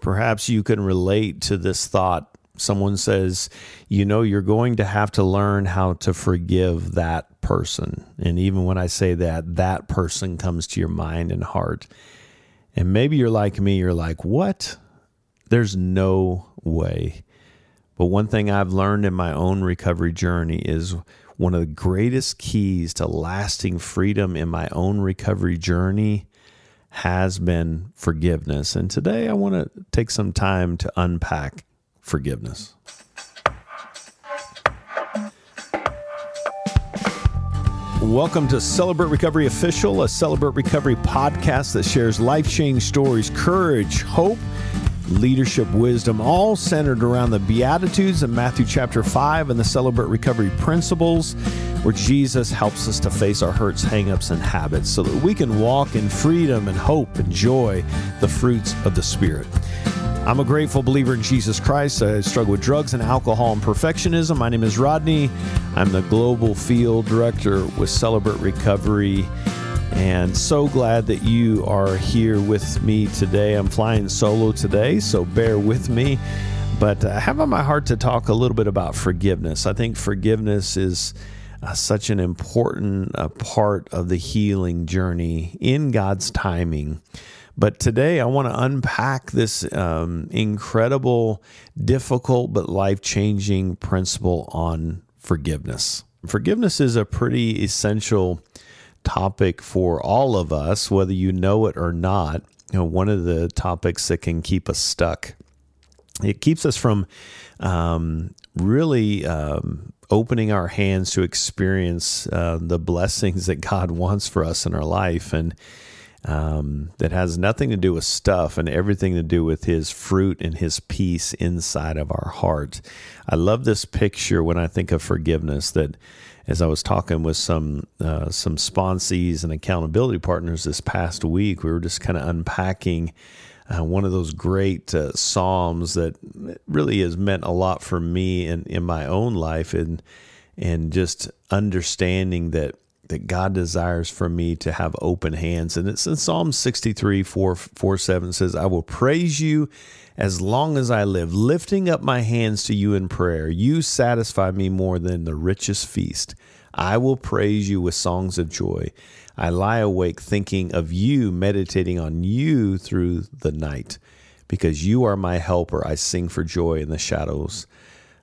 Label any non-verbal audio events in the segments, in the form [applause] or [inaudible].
Perhaps you can relate to this thought. Someone says, you know, you're going to have to learn how to forgive that person. And even when I say that, that person comes to your mind and heart. And maybe you're like me, you're like, what? There's no way. But one thing I've learned in my own recovery journey is one of the greatest keys to lasting freedom in my own recovery journey has been forgiveness. And today I want to take some time to unpack forgiveness. Welcome to Celebrate Recovery Official, a Celebrate Recovery podcast that shares life changing stories, courage, hope, leadership wisdom, all centered around the Beatitudes in Matthew chapter 5 and the Celebrate Recovery principles, where Jesus helps us to face our hurts, hangups, and habits so that we can walk in freedom and hope and joy, the fruits of the Spirit. I'm a grateful believer in Jesus Christ. I struggle with drugs and alcohol and perfectionism. My name is Rodney. I'm the global field director with Celebrate Recovery and so glad that you are here with me today. I'm flying solo today, so bear with me. But I have on my heart to talk a little bit about forgiveness. I think forgiveness is uh, such an important uh, part of the healing journey in God's timing. But today I want to unpack this um, incredible, difficult, but life changing principle on forgiveness. Forgiveness is a pretty essential topic for all of us, whether you know it or not. You know, one of the topics that can keep us stuck. It keeps us from um, really um, opening our hands to experience uh, the blessings that God [laughs] wants for us in our life, and um, that has nothing to do with stuff and everything to do with His fruit and His peace inside of our heart. I love this picture when I think of forgiveness that as I was talking with some uh, some sponsees and accountability partners this past week, we were just kind of unpacking uh, one of those great uh, psalms that really has meant a lot for me in, in my own life, and and just understanding that that God desires for me to have open hands. And it's in Psalm 63, 4, 4 7 says, I will praise you as long as I live, lifting up my hands to you in prayer. You satisfy me more than the richest feast. I will praise you with songs of joy. I lie awake thinking of you, meditating on you through the night. Because you are my helper, I sing for joy in the shadows,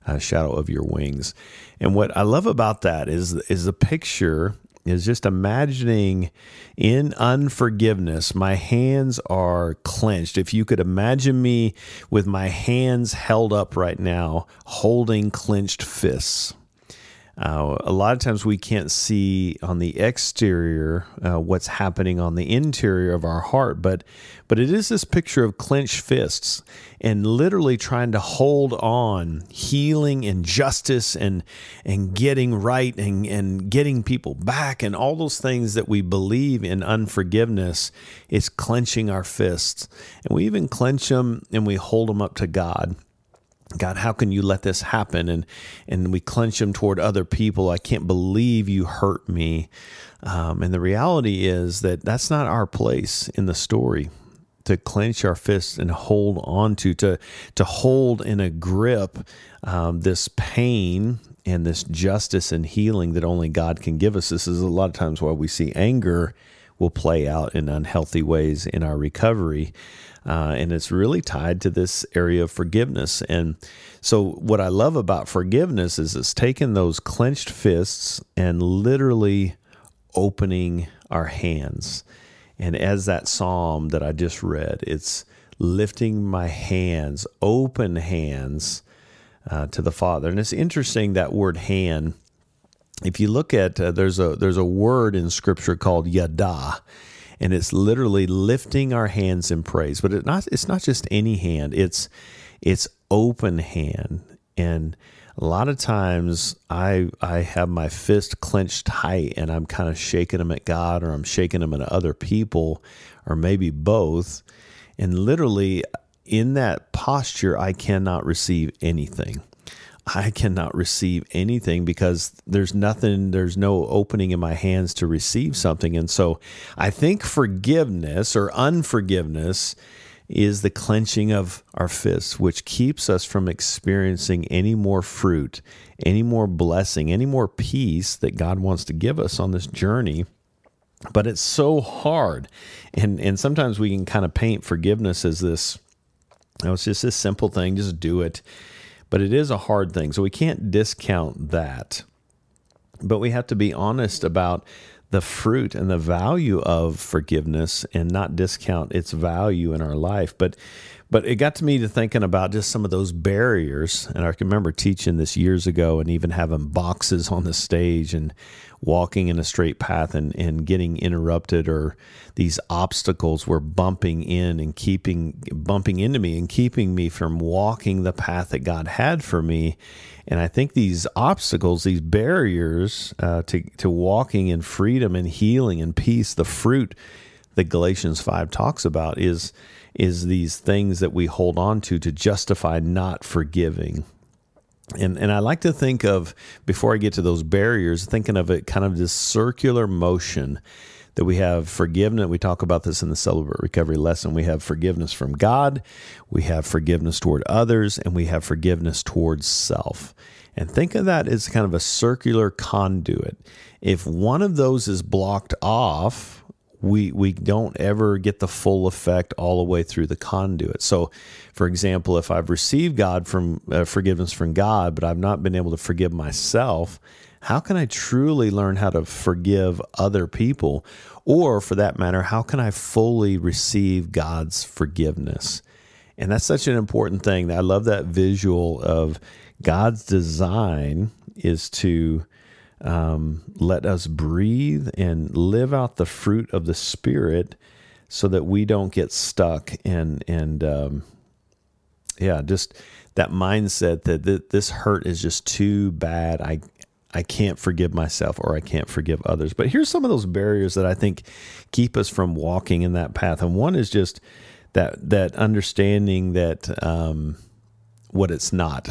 uh, shadow of your wings. And what I love about that is is the picture is just imagining in unforgiveness, my hands are clenched. If you could imagine me with my hands held up right now, holding clenched fists. Uh, a lot of times we can't see on the exterior uh, what's happening on the interior of our heart, but but it is this picture of clenched fists and literally trying to hold on healing and justice and and getting right and, and getting people back and all those things that we believe in unforgiveness is clenching our fists. And we even clench them and we hold them up to God God, how can you let this happen? And and we clench them toward other people. I can't believe you hurt me. Um, and the reality is that that's not our place in the story to clench our fists and hold on to to to hold in a grip um, this pain and this justice and healing that only God can give us. This is a lot of times why we see anger will play out in unhealthy ways in our recovery. Uh, and it's really tied to this area of forgiveness. And so, what I love about forgiveness is it's taking those clenched fists and literally opening our hands. And as that psalm that I just read, it's lifting my hands, open hands uh, to the Father. And it's interesting that word hand. If you look at uh, there's a there's a word in Scripture called yada, and it's literally lifting our hands in praise. But it not it's not just any hand; it's it's open hand. And a lot of times, I I have my fist clenched tight, and I'm kind of shaking them at God, or I'm shaking them at other people, or maybe both. And literally, in that posture, I cannot receive anything. I cannot receive anything because there's nothing, there's no opening in my hands to receive something. And so I think forgiveness or unforgiveness is the clenching of our fists, which keeps us from experiencing any more fruit, any more blessing, any more peace that God wants to give us on this journey. But it's so hard. And, and sometimes we can kind of paint forgiveness as this, you know, it's just this simple thing, just do it. But it is a hard thing. So we can't discount that. But we have to be honest about the fruit and the value of forgiveness and not discount its value in our life. But but it got to me to thinking about just some of those barriers. And I can remember teaching this years ago and even having boxes on the stage and walking in a straight path and, and getting interrupted or these obstacles were bumping in and keeping bumping into me and keeping me from walking the path that God had for me. And I think these obstacles, these barriers uh, to, to walking in freedom and healing and peace, the fruit that Galatians 5 talks about is is these things that we hold on to to justify not forgiving. And and I like to think of before I get to those barriers, thinking of it kind of this circular motion that we have forgiveness. We talk about this in the Celebrate Recovery lesson. We have forgiveness from God, we have forgiveness toward others, and we have forgiveness towards self. And think of that as kind of a circular conduit. If one of those is blocked off, we we don't ever get the full effect all the way through the conduit. So, for example, if I've received God from uh, forgiveness from God, but I've not been able to forgive myself, how can I truly learn how to forgive other people? Or, for that matter, how can I fully receive God's forgiveness? And that's such an important thing. I love that visual of God's design is to um, let us breathe and live out the fruit of the Spirit so that we don't get stuck and, and, um, yeah, just that mindset that th- this hurt is just too bad. I, I can't forgive myself or I can't forgive others. But here's some of those barriers that I think keep us from walking in that path. And one is just that that understanding that um, what it's not.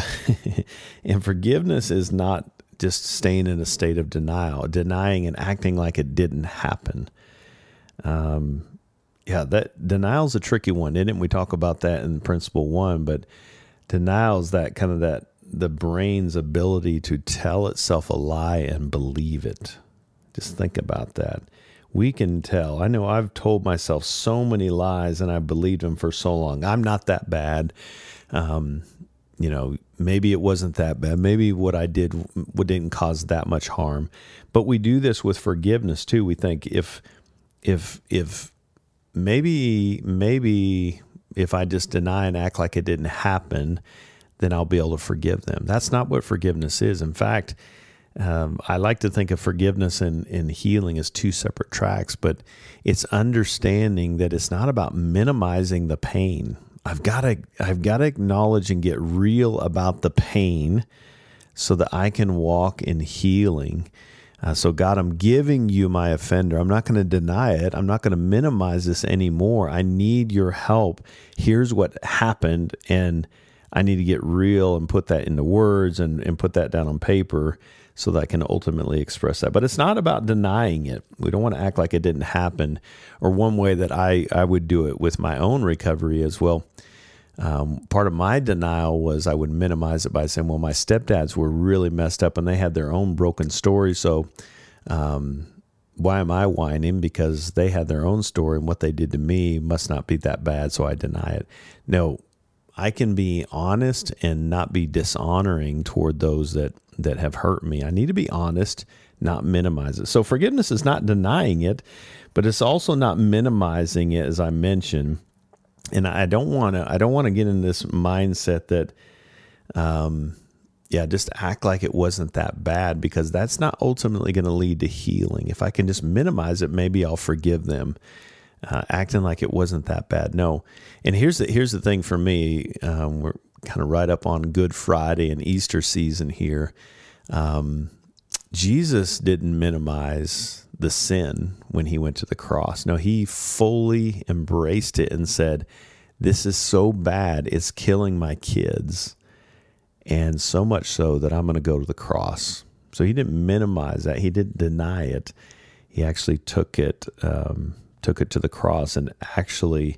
[laughs] and forgiveness is not just staying in a state of denial, denying and acting like it didn't happen. Um, yeah, that denial's a tricky one, isn't it? We talk about that in principle one, but denial's that kind of that the brain's ability to tell itself a lie and believe it. Just think about that. We can tell. I know I've told myself so many lies and I believed them for so long. I'm not that bad. Um, you know, maybe it wasn't that bad. Maybe what I did didn't cause that much harm. But we do this with forgiveness too. We think if if if maybe maybe if I just deny and act like it didn't happen, then I'll be able to forgive them. That's not what forgiveness is. In fact, um, I like to think of forgiveness and, and healing as two separate tracks, but it's understanding that it's not about minimizing the pain. I've got to I've got to acknowledge and get real about the pain so that I can walk in healing. Uh, so God, I'm giving you my offender. I'm not going to deny it. I'm not going to minimize this anymore. I need your help. Here's what happened and I need to get real and put that into words and, and put that down on paper so that I can ultimately express that. But it's not about denying it. We don't want to act like it didn't happen. Or one way that I, I would do it with my own recovery as well. Um, part of my denial was I would minimize it by saying, well, my stepdads were really messed up and they had their own broken story. So, um, why am I whining? Because they had their own story and what they did to me must not be that bad. So I deny it. No, I can be honest and not be dishonoring toward those that that have hurt me. I need to be honest, not minimize it. So forgiveness is not denying it, but it's also not minimizing it as I mentioned. And I don't want to I don't want to get in this mindset that um yeah, just act like it wasn't that bad because that's not ultimately going to lead to healing. If I can just minimize it, maybe I'll forgive them. Uh, acting like it wasn't that bad. No, and here's the here's the thing for me. Um, we're kind of right up on Good Friday and Easter season here. Um, Jesus didn't minimize the sin when he went to the cross. No, he fully embraced it and said, This is so bad, it's killing my kids. And so much so that I'm going to go to the cross. So he didn't minimize that. He didn't deny it. He actually took it, um, took it to the cross and actually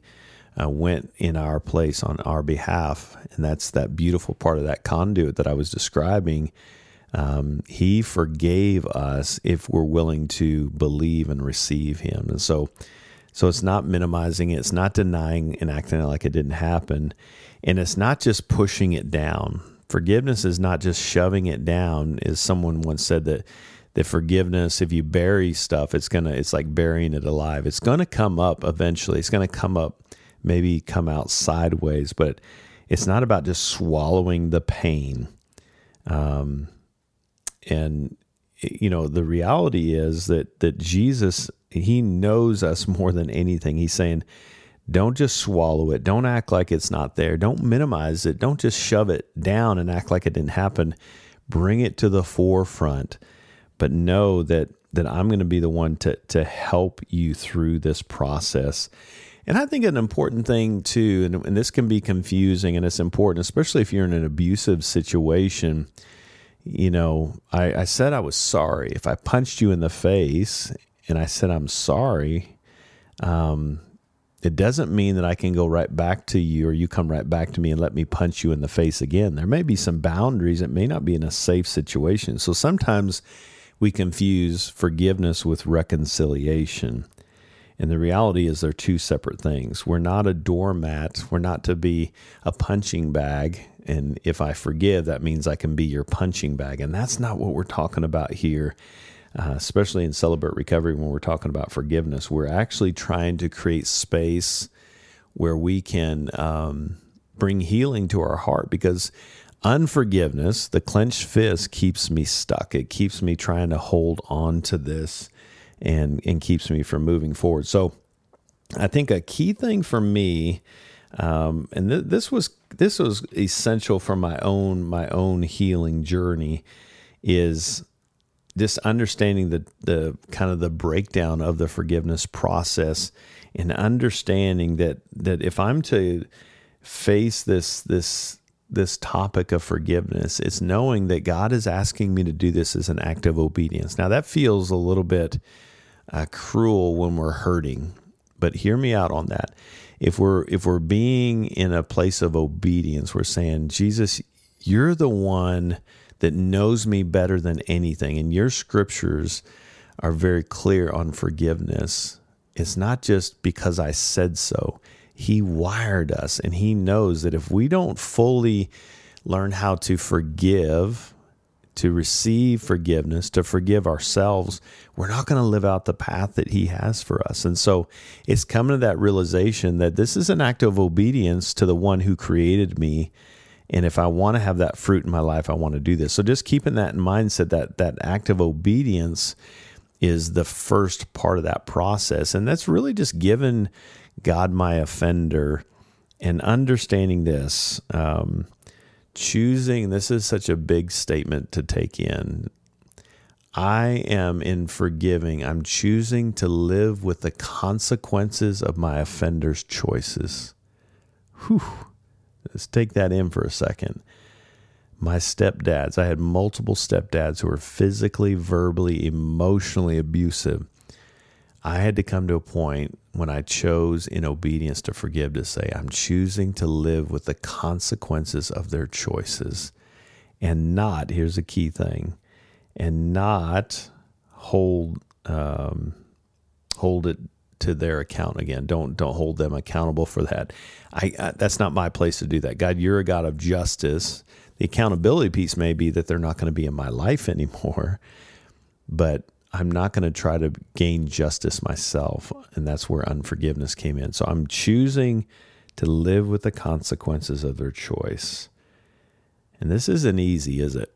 uh, went in our place on our behalf. And that's that beautiful part of that conduit that I was describing. Um, he forgave us if we're willing to believe and receive Him. And so, so it's not minimizing it, it's not denying and acting like it didn't happen. And it's not just pushing it down. Forgiveness is not just shoving it down, as someone once said that that forgiveness if you bury stuff it's gonna it's like burying it alive it's gonna come up eventually it's gonna come up maybe come out sideways but it's not about just swallowing the pain um, and you know the reality is that that jesus he knows us more than anything he's saying don't just swallow it. Don't act like it's not there. Don't minimize it. Don't just shove it down and act like it didn't happen. Bring it to the forefront, but know that that I'm going to be the one to to help you through this process. And I think an important thing too, and, and this can be confusing, and it's important, especially if you're in an abusive situation. You know, I, I said I was sorry. If I punched you in the face and I said I'm sorry, um, it doesn't mean that I can go right back to you or you come right back to me and let me punch you in the face again. There may be some boundaries. It may not be in a safe situation. So sometimes we confuse forgiveness with reconciliation. And the reality is they're two separate things. We're not a doormat. We're not to be a punching bag. And if I forgive, that means I can be your punching bag. And that's not what we're talking about here uh, especially in Celebrate Recovery when we're talking about forgiveness. We're actually trying to create space where we can um, bring healing to our heart because unforgiveness, the clenched fist, keeps me stuck. It keeps me trying to hold on to this and, and keeps me from moving forward. So I think a key thing for me. Um, and th- this was this was essential for my own my own healing journey is this understanding the the kind of the breakdown of the forgiveness process and understanding that that if I'm to face this this this topic of forgiveness, it's knowing that God is asking me to do this as an act of obedience. Now that feels a little bit uh, cruel when we're hurting, but hear me out on that. If we're if we're being in a place of obedience, we're saying, Jesus, you're the one that knows me better than anything. And your scriptures are very clear on forgiveness. It's not just because I said so. He wired us, and He knows that if we don't fully learn how to forgive, to receive forgiveness, to forgive ourselves, we're not going to live out the path that He has for us. And so it's coming to that realization that this is an act of obedience to the one who created me and if I want to have that fruit in my life, I want to do this. So just keeping that in mindset that that act of obedience is the first part of that process. And that's really just giving God my offender and understanding this. Um, choosing, this is such a big statement to take in. I am in forgiving. I'm choosing to live with the consequences of my offender's choices. Whew. Let's take that in for a second. My stepdads, I had multiple stepdads who were physically, verbally, emotionally abusive. I had to come to a point when I chose in obedience to forgive to say, I'm choosing to live with the consequences of their choices and not, here's a key thing, and not hold um, hold it to their account again. Don't don't hold them accountable for that. I, I, that's not my place to do that. God, you're a God of justice. The accountability piece may be that they're not going to be in my life [laughs] anymore, but I'm not going to try to gain justice myself, and that's where unforgiveness came in. So I'm choosing to live with the consequences of their choice. And this isn't easy, is it?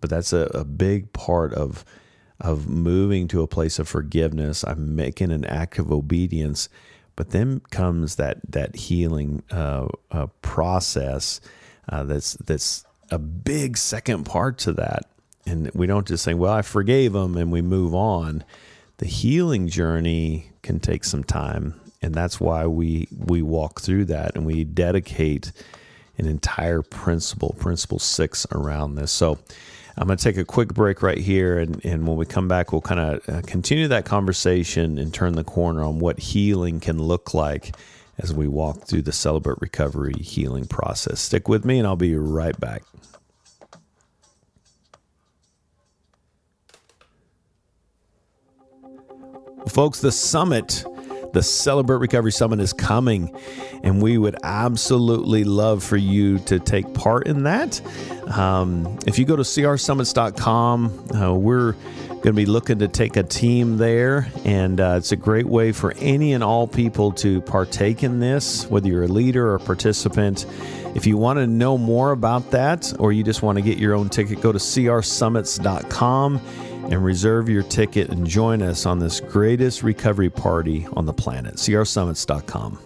But that's a, a big part of of moving to a place of forgiveness. I'm making an act of obedience, but then comes that that healing uh, uh, process. Uh, that's that's a big second part to that, and we don't just say, "Well, I forgave them," and we move on. The healing journey can take some time, and that's why we we walk through that and we dedicate an entire principle, principle six, around this. So I'm going to take a quick break right here. And, and when we come back, we'll kind of uh, continue that conversation and turn the corner on what healing can look like as we walk through the Celebrate Recovery healing process. Stick with me, and I'll be right back. Folks, the summit the Celebrate Recovery Summit is coming, and we would absolutely love for you to take part in that. Um, if you go to crsummits.com, uh, we're going to be looking to take a team there, and uh, it's a great way for any and all people to partake in this, whether you're a leader or a participant. If you want to know more about that, or you just want to get your own ticket, go to crsummits.com and reserve your ticket and join us on this greatest recovery party on the planet. crsummits.com.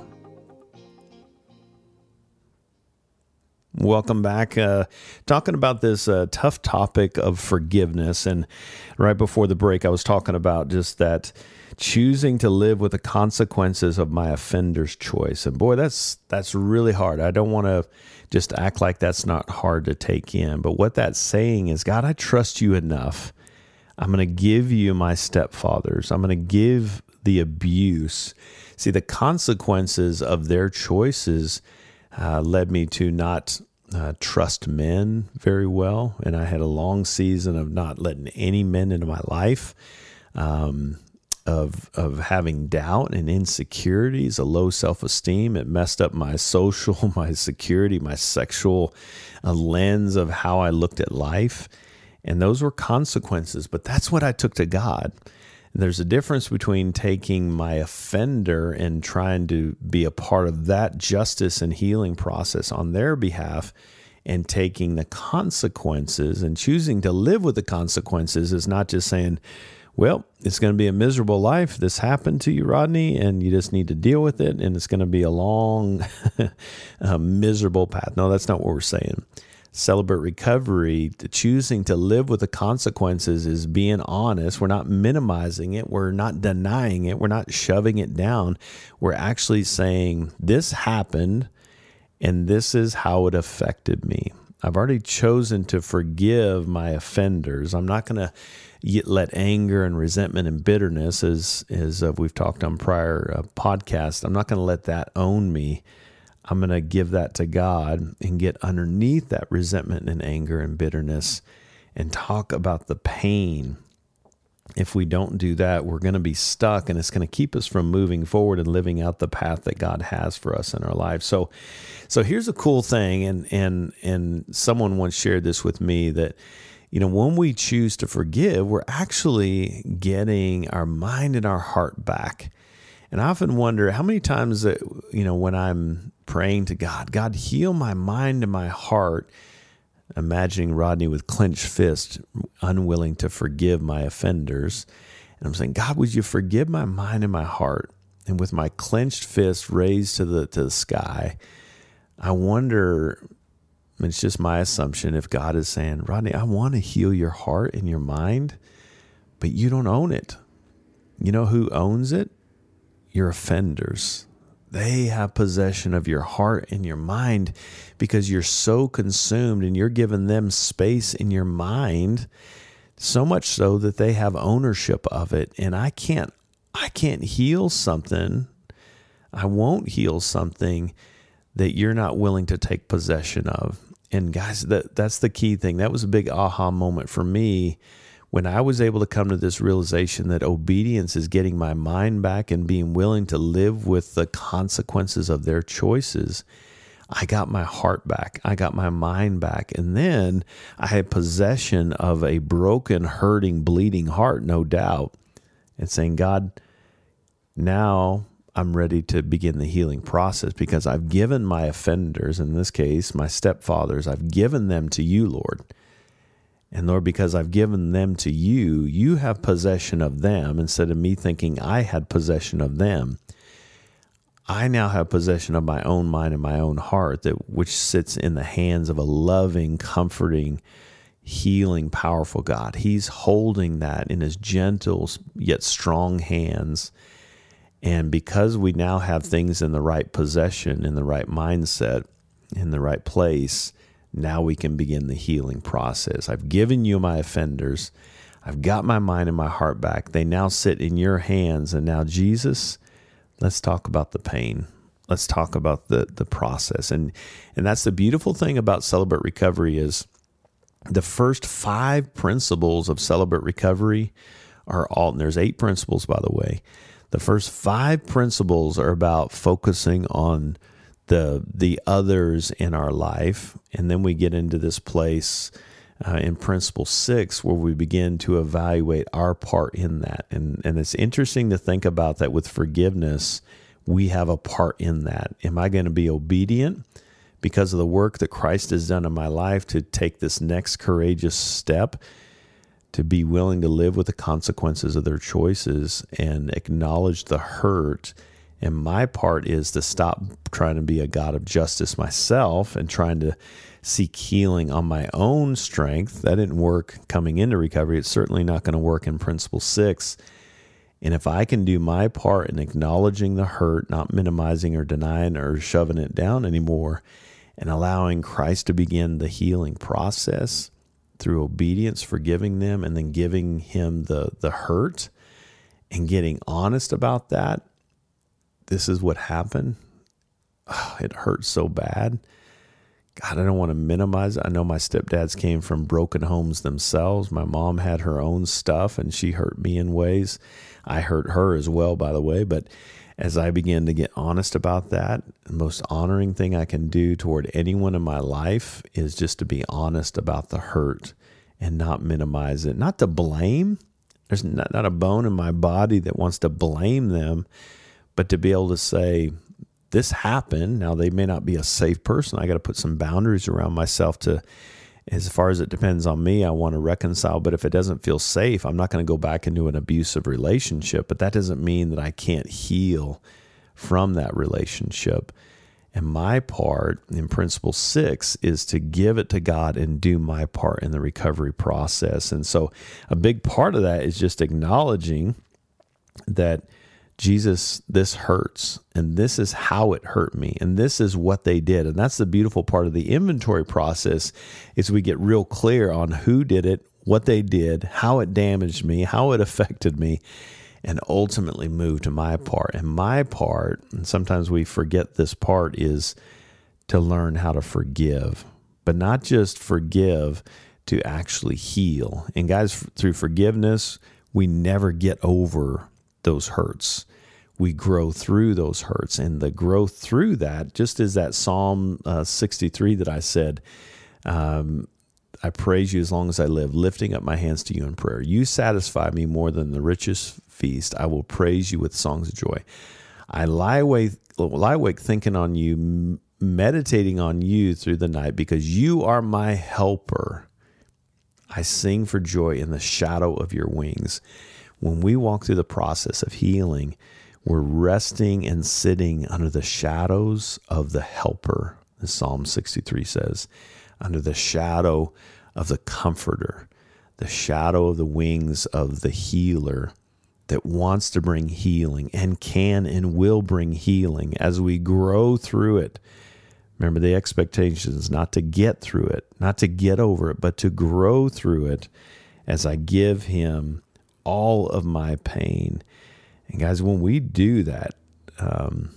Welcome back. Uh, talking about this uh, tough topic of forgiveness. And right before the break, I was talking about just that choosing to live with the consequences of my offender's choice. And boy, that's that's really hard. I don't want to just act like that's not hard to take in. But what that's saying is, God, I trust you enough I'm going to give you my stepfathers. I'm going to give the abuse. See, the consequences of their choices uh, led me to not uh, trust men very well. And I had a long season of not letting any men into my life, um, of, of having doubt and insecurities, a low self esteem. It messed up my [laughs] social, my security, my sexual uh, lens of how I looked at life. And those were consequences, but that's what I took to God. And there's a difference between taking my offender and trying to be a part of that justice and healing process on their behalf and taking the consequences and choosing to live with the consequences is not just saying, well, it's going to be a miserable life. This happened to you, Rodney, and you just need to deal with it. And it's going to be a long, [laughs] uh, miserable path. No, that's not what we're saying celebrate recovery, choosing to live with the consequences is being honest. We're not minimizing it. We're not denying it. We're not shoving it down. We're actually saying, This happened and this is how it affected me. I've already chosen to forgive my offenders. I'm not going to let anger and resentment and bitterness, as, as uh, we've talked on prior uh, podcasts, I'm not going to let that own me. I'm going to give that to God and get underneath that resentment and anger and bitterness and talk about the pain. If we don't do that, we're going to be stuck and it's going to keep us from moving forward and living out the path that God has for us in our lives. So so here's a cool thing and and and someone once shared this with me that you know, when we choose to forgive, we're actually getting our mind and our heart back. And I often wonder how many times that, you know, when I'm praying to God, God, heal my mind and my heart, imagining Rodney with clenched fist, unwilling to forgive my offenders. And I'm saying, God, would you forgive my mind and my heart? And with my clenched fist raised to the, to the sky, I wonder, it's just my assumption, if God is saying, Rodney, I want to heal your heart and your mind, but you don't own it. You know who owns it? Your offenders. They have possession of your heart and your mind because you're so consumed and you're giving them space in your mind, so much so that they have ownership of it. And I can't, I can't heal something. I won't heal something that you're not willing to take possession of. And guys, that that's the key thing. That was a big aha moment for me when I was able to come to this realization that obedience is getting my mind back and being willing to live with the consequences of their choices, I got my heart back. I got my mind back. And then I had possession of a broken, hurting, bleeding heart, no doubt, and saying, God, now I'm ready to begin the healing process because I've given my offenders, in this case, my stepfathers, I've given them to you, Lord. And Lord, because I've given them to you, you have possession of them instead of me thinking I had possession of them. I now have possession of my own mind and my own heart that which sits in the hands of a loving, comforting, healing, powerful God. He's holding that in his gentle yet strong hands. And because we now have things in the right possession, in the right mindset, in the right place, now we can begin the healing process. I've given you my offenders. I've got my mind and my heart back. They now sit in your hands. And now, Jesus, let's talk about the pain. let's talk about the the process. And and that's the beautiful thing about Celebrate Recovery is the first five principles of Celebrate Recovery are all, and there's eight principles, by the way. The first five principles are about focusing on the the others in our life, and then we get into this place uh, in principle six where we begin to evaluate our part in that. And and it's interesting to think about that with forgiveness, we have a part in that. Am I going to be obedient? because of the work that Christ has done in my life to take this next courageous step to be willing to live with the consequences of their choices and acknowledge the hurt. And my part is to stop trying to be a God of justice myself and trying to seek healing on my own strength. That didn't work coming into recovery. It's certainly not going to work in principle six. And if I can do my part in acknowledging the hurt, not minimizing or denying or shoving it down anymore, and allowing Christ to begin the healing process through obedience, forgiving them, and then giving him the, the hurt and getting honest about that. This is what happened. Oh, it hurts so bad. God, I don't want to minimize it. I know my stepdads came from broken homes themselves. My mom had her own stuff and she hurt me in ways. I hurt her as well, by the way. But as I begin to get honest about that, the most honoring thing I can do toward anyone in my life is just to be honest about the hurt and not minimize it, not to blame. There's not, not a bone in my body that wants to blame them, but to be able to say, this happened. Now, they may not be a safe person. I got to put some boundaries around myself to as far as it depends on me, I want to reconcile. But if it doesn't feel safe, I'm not going to go back into an abusive relationship. But that doesn't mean that I can't heal from that relationship. And my part in principle six is to give it to God and do my part in the recovery process. And so a big part of that is just acknowledging that Jesus, this hurts, and this is how it hurt me, and this is what they did. And that's the beautiful part of the inventory process is we get real clear on who did it, what they did, how it damaged me, how it [laughs] affected me, and ultimately move to my part. And my part, and sometimes we forget this part, is to learn how to forgive, but not just forgive, to actually heal. And guys, through forgiveness, we never get over those hurts. We grow through those hurts. And the growth through that, just as that Psalm uh, 63 that I said, um, I praise you as long as I live, lifting up my hands to you in prayer. You satisfy me more than the richest feast. I will praise you with songs of joy. I lie awake, lie awake thinking on you, meditating on you through the night because you are my helper. I sing for joy in the shadow of your wings when we walk through the process of healing, we're resting and sitting under the shadows of the helper, as Psalm 63 says, under the shadow of the comforter, the shadow of the wings of the healer that wants to bring healing and can and will bring healing as we grow through it. Remember, the expectation is not to get through it, not to get over it, but to grow through it as I give Him all of my pain. And guys, when we do that, um,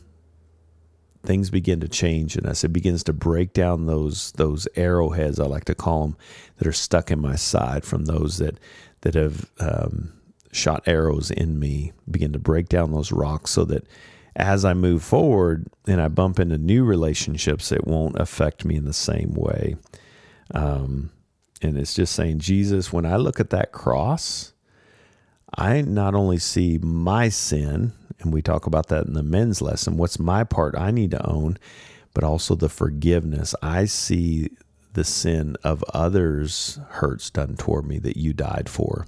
things begin to change in us. It begins to break down those those arrowheads, I like to call them, that are stuck in my side from those that that have um, shot arrows in me. Begin to break down those rocks so that as I move forward and I bump into new relationships, it won't affect me in the same way. Um, and it's just saying, Jesus, when I look at that cross, I not only see my sin, and we talk about that in the men's lesson, what's my part I need to own, but also the forgiveness. I see the sin of others' hurts done toward me that you died for.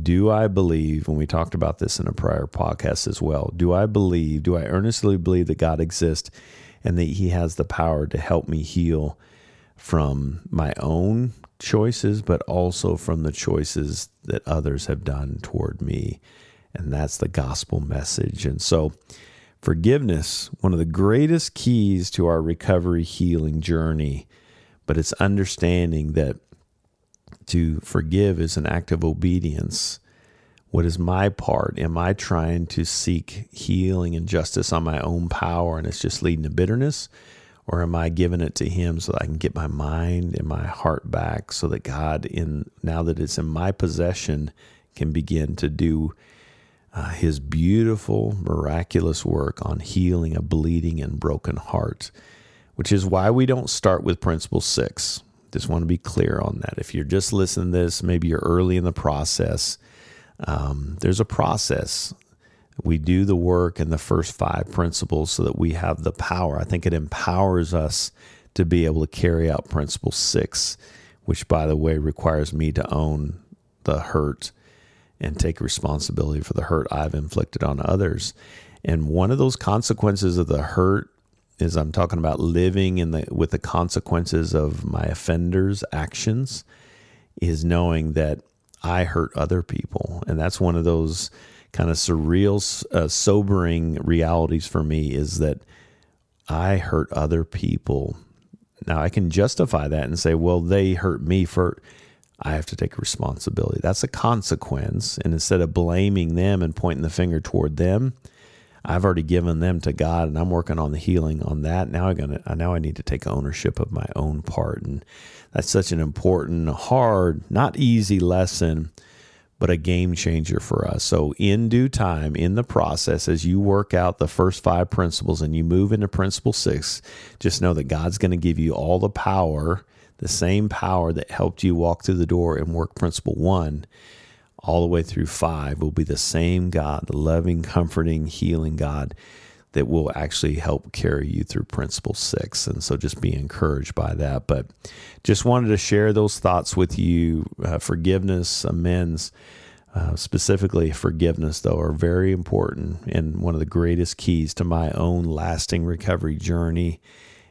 Do I believe, and we talked about this in a prior podcast as well, do I believe, do I earnestly believe that God exists and that He has the power to help me heal from my own choices, but also from the choices that others have done toward me. And that's the gospel message. And so, forgiveness, one of the greatest keys to our recovery healing journey, but it's understanding that to forgive is an act of obedience. What is my part? Am I trying to seek healing and justice on my own power and it's just leading to bitterness? Or am I giving it to Him so that I can get my mind and my heart back so that God, in now that it's in my possession, can begin to do uh, His beautiful, miraculous work on healing a bleeding and broken heart, which is why we don't start with principle six. Just want to be clear on that. If you're just listening to this, maybe you're early in the process um, there's a process. We do the work in the first five principles so that we have the power. I think it empowers us to be able to carry out principle six, which, by the way, requires me to own the hurt and take responsibility for the hurt I've inflicted on others. And one of those consequences of the hurt is I'm talking about living in the with the consequences of my offenders' actions is knowing that I hurt other people. And that's one of those kind of surreal, uh, sobering realities for me is that I hurt other people. Now I can justify that and say, well, they hurt me for. I have to take responsibility. That's a consequence. And instead of blaming them and pointing the finger toward them, I've already given them to God and I'm working on the healing on that. Now I'm gonna now I need to take ownership of my own part. And that's such an important, hard, not easy lesson, but a game changer for us. So in due time, in the process, as you work out the first five principles and you move into principle six, just know that God's going to give you all the power, the same power that helped you walk through the door and work principle one all the way through five will be the same God, the loving, comforting, healing God that will actually help carry you through principle six. And so just be encouraged by that. But just wanted to share those thoughts with you. Uh, forgiveness, amends, uh, specifically forgiveness, though, are very important and one of the greatest keys to my own lasting recovery journey.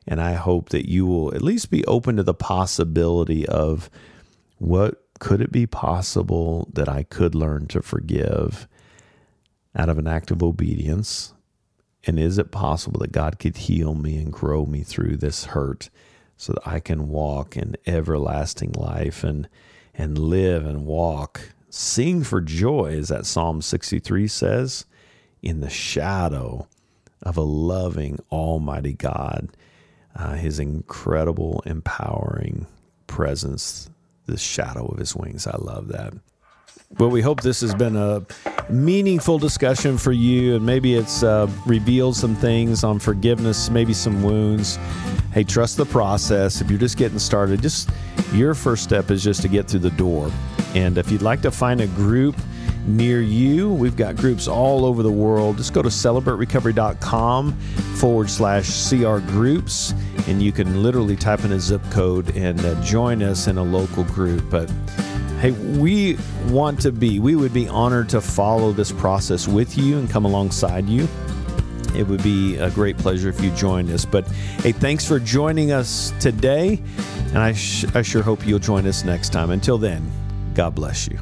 And I hope that you will at least be open to the possibility of what could it be possible that I could learn to forgive out of an act of obedience? And is it possible that God could heal me and grow me through this hurt so that I can walk in everlasting life and and live and walk, sing for joy, as that Psalm 63 says, in the shadow of a loving Almighty God, uh, His incredible, empowering presence the shadow of his wings. I love that. Well, we hope this has been a meaningful discussion for you, and maybe it's uh, revealed some things on forgiveness, maybe some wounds. Hey, trust the process. If you're just getting started, just your first step is just to get through the door. And if you'd like to find a group near you, we've got groups all over the world. Just go to celebraterecovery.com forward slash CR groups and you can literally type in a zip code and uh, join us in a local group. But hey, we want to be, we would be honored to follow this process with you and come alongside you. It would be a great pleasure if you joined us. But hey, thanks for joining us today. And I, sh- I sure hope you'll join us next time. Until then, God bless you.